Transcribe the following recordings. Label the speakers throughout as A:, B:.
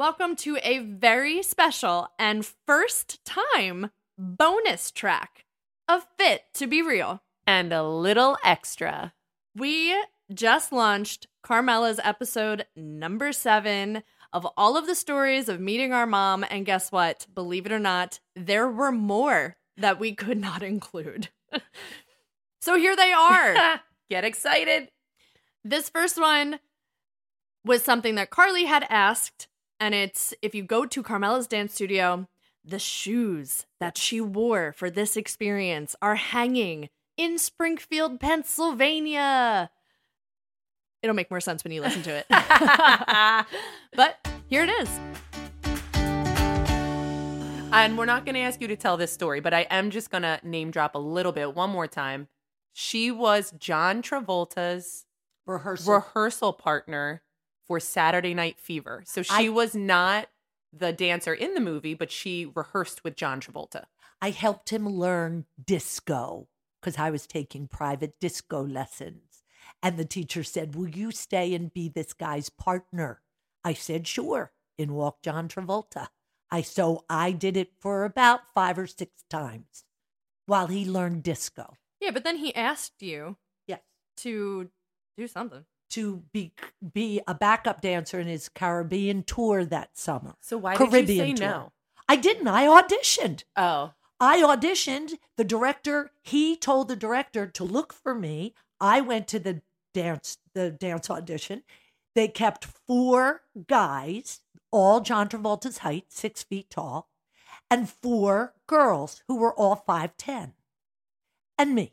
A: Welcome to a very special and first time bonus track of Fit to Be Real.
B: And a little extra.
A: We just launched Carmela's episode number seven of all of the stories of meeting our mom. And guess what? Believe it or not, there were more that we could not include. so here they are.
B: Get excited.
A: This first one was something that Carly had asked. And it's if you go to Carmela's dance studio, the shoes that she wore for this experience are hanging in Springfield, Pennsylvania. It'll make more sense when you listen to it. but here it is.
B: And we're not going to ask you to tell this story, but I am just going to name drop a little bit one more time. She was John Travolta's
C: Rehearsal.
B: rehearsal partner for Saturday Night Fever. So she
C: I-
B: was not the dancer in the movie, but she rehearsed with John Travolta.
C: I helped him learn disco because I was taking private disco lessons. And the teacher said, Will you stay and be this guy's partner? I said, Sure. In walked John Travolta. I so I did it for about five or six times while he learned disco.
A: Yeah, but then he asked you
C: Yes.
A: to do something.
C: To be be a backup dancer in his Caribbean tour that summer.
B: So why
C: Caribbean
B: did you say
C: tour.
B: no?
C: I didn't. I auditioned.
B: Oh,
C: I auditioned. The director, he told the director to look for me. I went to the dance the dance audition. They kept four guys, all John Travolta's height, six feet tall, and four girls who were all five ten, and me.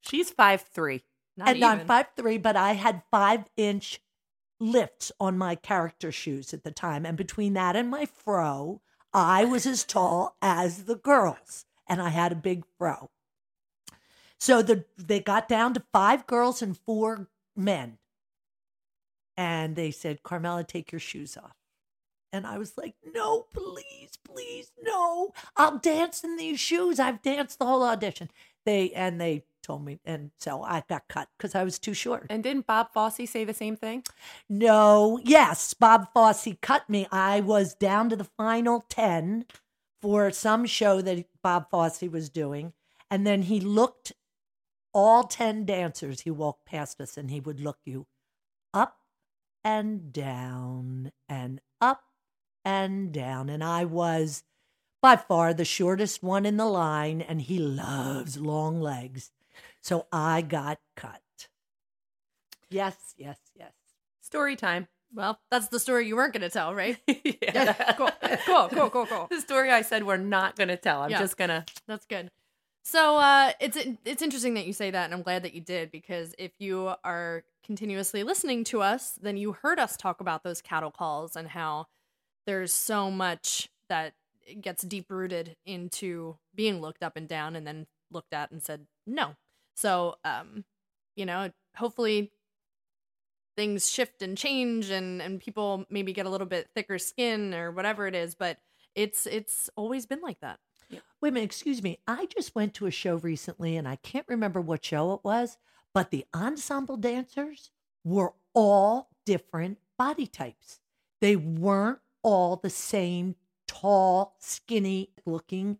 B: she's five three.
A: Not
C: and
A: even.
C: I'm five three, but I had five inch lifts on my character shoes at the time, and between that and my fro, I was as tall as the girls, and I had a big fro. So the they got down to five girls and four men, and they said, "Carmela, take your shoes off." And I was like, no, please, please, no. I'll dance in these shoes. I've danced the whole audition. They and they told me, and so I got cut because I was too short.
B: And didn't Bob Fosse say the same thing?
C: No, yes, Bob Fosse cut me. I was down to the final 10 for some show that Bob Fosse was doing. And then he looked, all 10 dancers, he walked past us and he would look you up and down and up and down. And I was by far the shortest one in the line, and he loves long legs. So I got cut. Yes, yes, yes.
B: Story time.
A: well, that's the story you weren't going to tell, right?
B: yeah.
A: cool. Cool, cool, cool, cool.
B: The story I said we're not going to tell. I'm
A: Yeah.
B: just going to.
A: That's good. So uh, it's it's interesting that you say that, and I'm glad that you did because if you are continuously listening to us, then you heard us talk about those cattle calls and how there's so much that gets deep rooted into being looked up and down, and then looked at and said no. So um, you know, hopefully things shift and change, and and people maybe get a little bit thicker skin or whatever it is, but it's it's always been like that.
C: Wait a minute, excuse me. I just went to a show recently and I can't remember what show it was, but the ensemble dancers were all different body types. They weren't all the same tall, skinny looking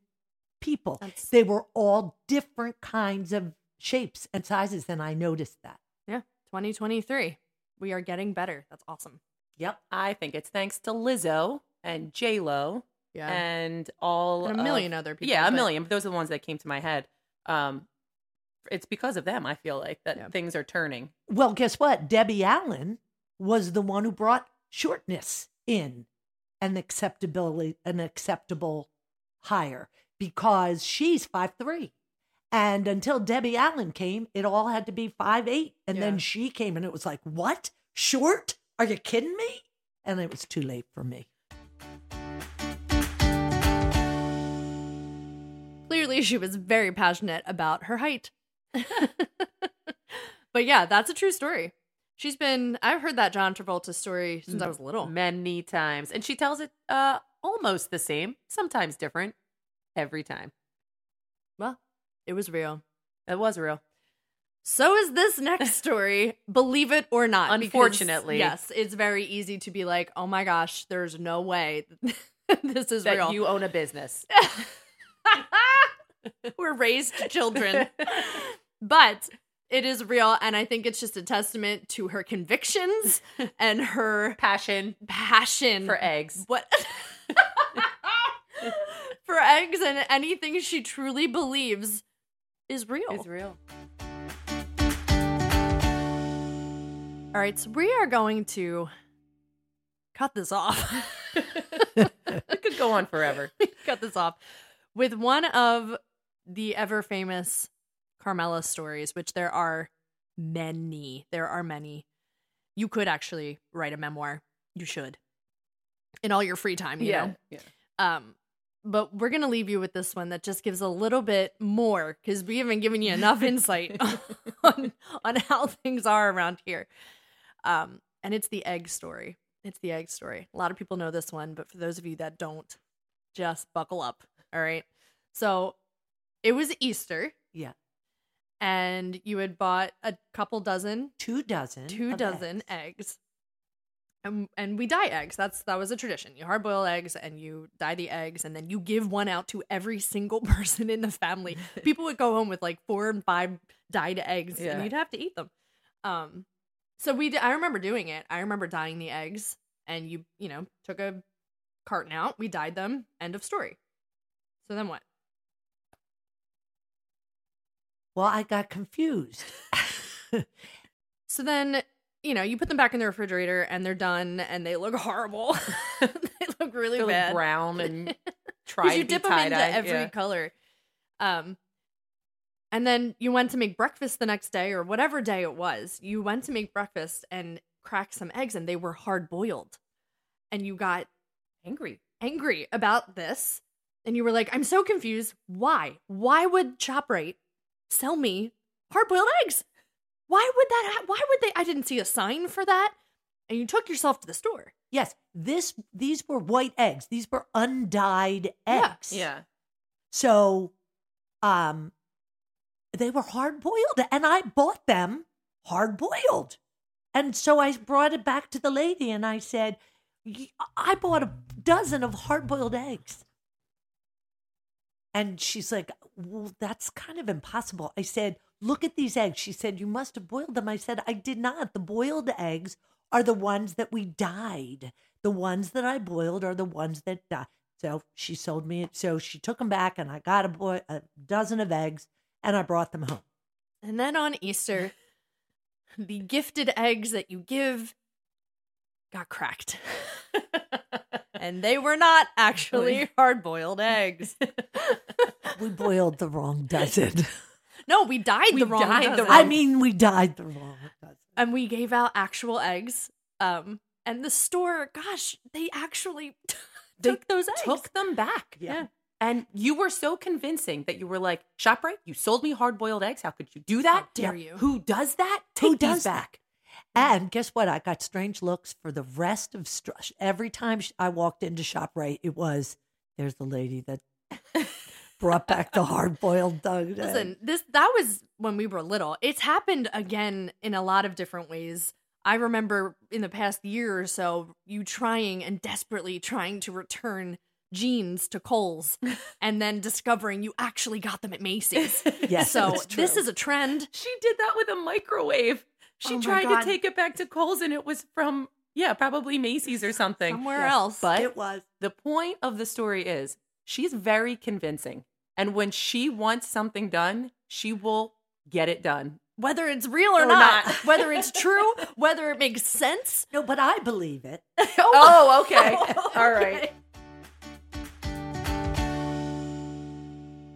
C: people.
A: That's-
C: They were all different kinds of shapes and sizes, and I noticed that.
A: Yeah, 2023. We are getting better. That's awesome.
C: Yep.
B: I think it's thanks to Lizzo and J Lo
A: Yeah.
B: and all
A: And a
B: of-
A: million other people.
B: Yeah, a
A: but-
B: million. But those are the ones that came to my head. Um, it's because of them. I feel like that
A: Yeah.
B: things are turning.
C: Well, guess what? Debbie Allen was the one who brought shortness in an acceptability, an acceptable higher because she's five three. And until Debbie Allen came, it all had to be five eight. And
A: Yeah.
C: then she came and it was like, what? Short? Are you kidding me? And it was too late for me.
A: Clearly, she was very passionate about her height. but yeah, that's a true story. She's been, I've heard that John Travolta story since I was little.
B: Many times. And she tells it uh almost the same, sometimes different, every time.
A: Well, it was real.
B: It was real.
A: So is this next story, believe it or not. because,
B: Unfortunately.
A: yes, it's very easy to be like, oh my gosh, there's no way this is
B: that
A: real.
B: you own a business.
A: We're raised children. but it is real. And I think it's just a testament to her convictions and her
B: Passion
A: passion
B: for eggs.
A: What? for eggs and anything she truly believes is real.
B: Is real.
A: All right, so we are going to cut this off.
B: It could go on forever.
A: cut this off with one of the ever famous Carmela stories, which there are many. There are many. You could actually write a memoir. You should. In all your free time, you know.
B: yeah.
A: Um, but we're gonna leave you with this one that just gives a little bit more because we haven't given you enough insight on on how things are around here. Um, and it's the egg story. It's the egg story. A lot of people know this one, but for those of you that don't, just buckle up. All right. So it was Easter,
C: Yeah.
A: and you had bought a couple dozen
C: Two dozen.
A: two dozen
C: eggs.
A: eggs. And, and we dye eggs. That's that was a tradition. You hard boil eggs and you dye the eggs, and then you give one out to every single person in the family. People would go home with like four and five dyed eggs,
B: Yeah.
A: and you'd have to eat them. Um, so we, d- I remember doing it. I remember dyeing the eggs, and you, you know, took a carton out. We dyed them. End of story. So then what?
C: Well, I got confused.
A: So then, you know, you put them back in the refrigerator, and they're done, and they look horrible. they look really
B: They're like
A: bad.
B: brown and try
A: you dip them into every
B: Yeah.
A: color. Um, and then you went to make breakfast the next day or whatever day it was. You went to make breakfast and crack some eggs, and they were hard boiled. And you got
B: angry.
A: angry about this, and you were like, "I'm so confused. Why? Why would Shoprite sell me hard boiled eggs? Why would that? Ha- why would they? I didn't see a sign for that." And you took yourself to the store.
C: yes, this these were white eggs. These were undyed
A: Yeah,
C: eggs.
B: Yeah.
C: So, um, they were hard boiled, and I bought them hard boiled. And so I brought it back to the lady, and I said, "Y- "I bought a dozen of hard boiled eggs." And she's like, "Well, that's kind of impossible." I said, "Look at these eggs." She said, "You must have boiled them." I said, "I did not. The boiled eggs are the ones that we dyed. The ones that I boiled are the ones that died." So she sold me. So she took them back, and I got a, boy, a dozen of eggs, and I brought them home.
A: And then on Easter, the gifted eggs that you give got cracked. and they were not actually hard boiled eggs.
C: We boiled the wrong dozen.
A: No, we dyed
B: We
A: the wrong
B: dyed the
A: dozen.
C: I mean, we dyed the wrong dozen.
A: and we gave out actual eggs. Um, and the store, gosh, they actually
B: They
A: took those eggs.
B: Took them back.
C: Yeah.
B: And you were so convincing that you were like, ShopRite, you sold me hard boiled eggs. How could you do that?
A: How dare you?
B: Who does that? Take
C: Who
B: these
C: does that?
B: back.
C: And guess what? I got strange looks for the rest of str- every time I walked into ShopRite. It was there's the lady that brought back the hard boiled dog.
A: Listen, this that was when we were little. It's happened again in a lot of different ways. I remember in the past year or so, you trying and desperately trying to return jeans to Kohl's and then discovering you actually got them at Macy's.
C: Yes,
A: so
C: that's
A: this is a trend.
B: She did that with a microwave. She
A: Oh
B: tried
A: God.
B: to take it back to Kohl's and it was from, yeah, probably Macy's or something.
A: Somewhere
C: Yes,
A: else.
B: But
C: it was.
B: the point of the story is she's very convincing. And when she wants something done, she will get it done.
A: whether it's real or,
B: Or
A: not,
B: not.
A: whether it's true, whether it makes sense.
C: No, but I believe it.
B: Oh, oh okay. All right.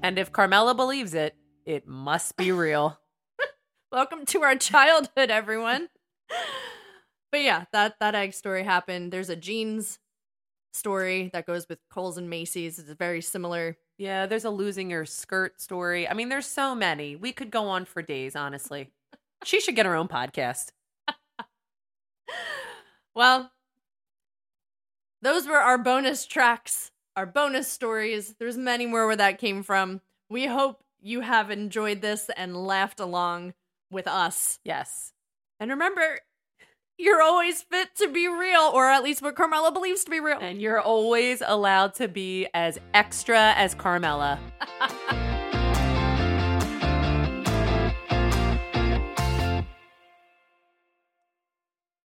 B: And if Carmela believes it, it must be real.
A: Welcome to our childhood, everyone. but yeah, that that egg story happened. There's a jeans story that goes with Kohl's and Macy's. It's very similar.
B: Yeah, there's a losing your skirt story. I mean, there's so many. We could go on for days, honestly. She should get her own podcast.
A: Well, those were our bonus tracks, our bonus stories. There's many more where that came from. We hope you have enjoyed this and laughed along with us.
B: Yes.
A: And remember, you're always fit to be real, or at least what Carmela believes to be real.
B: And you're always allowed to be as extra as Carmela.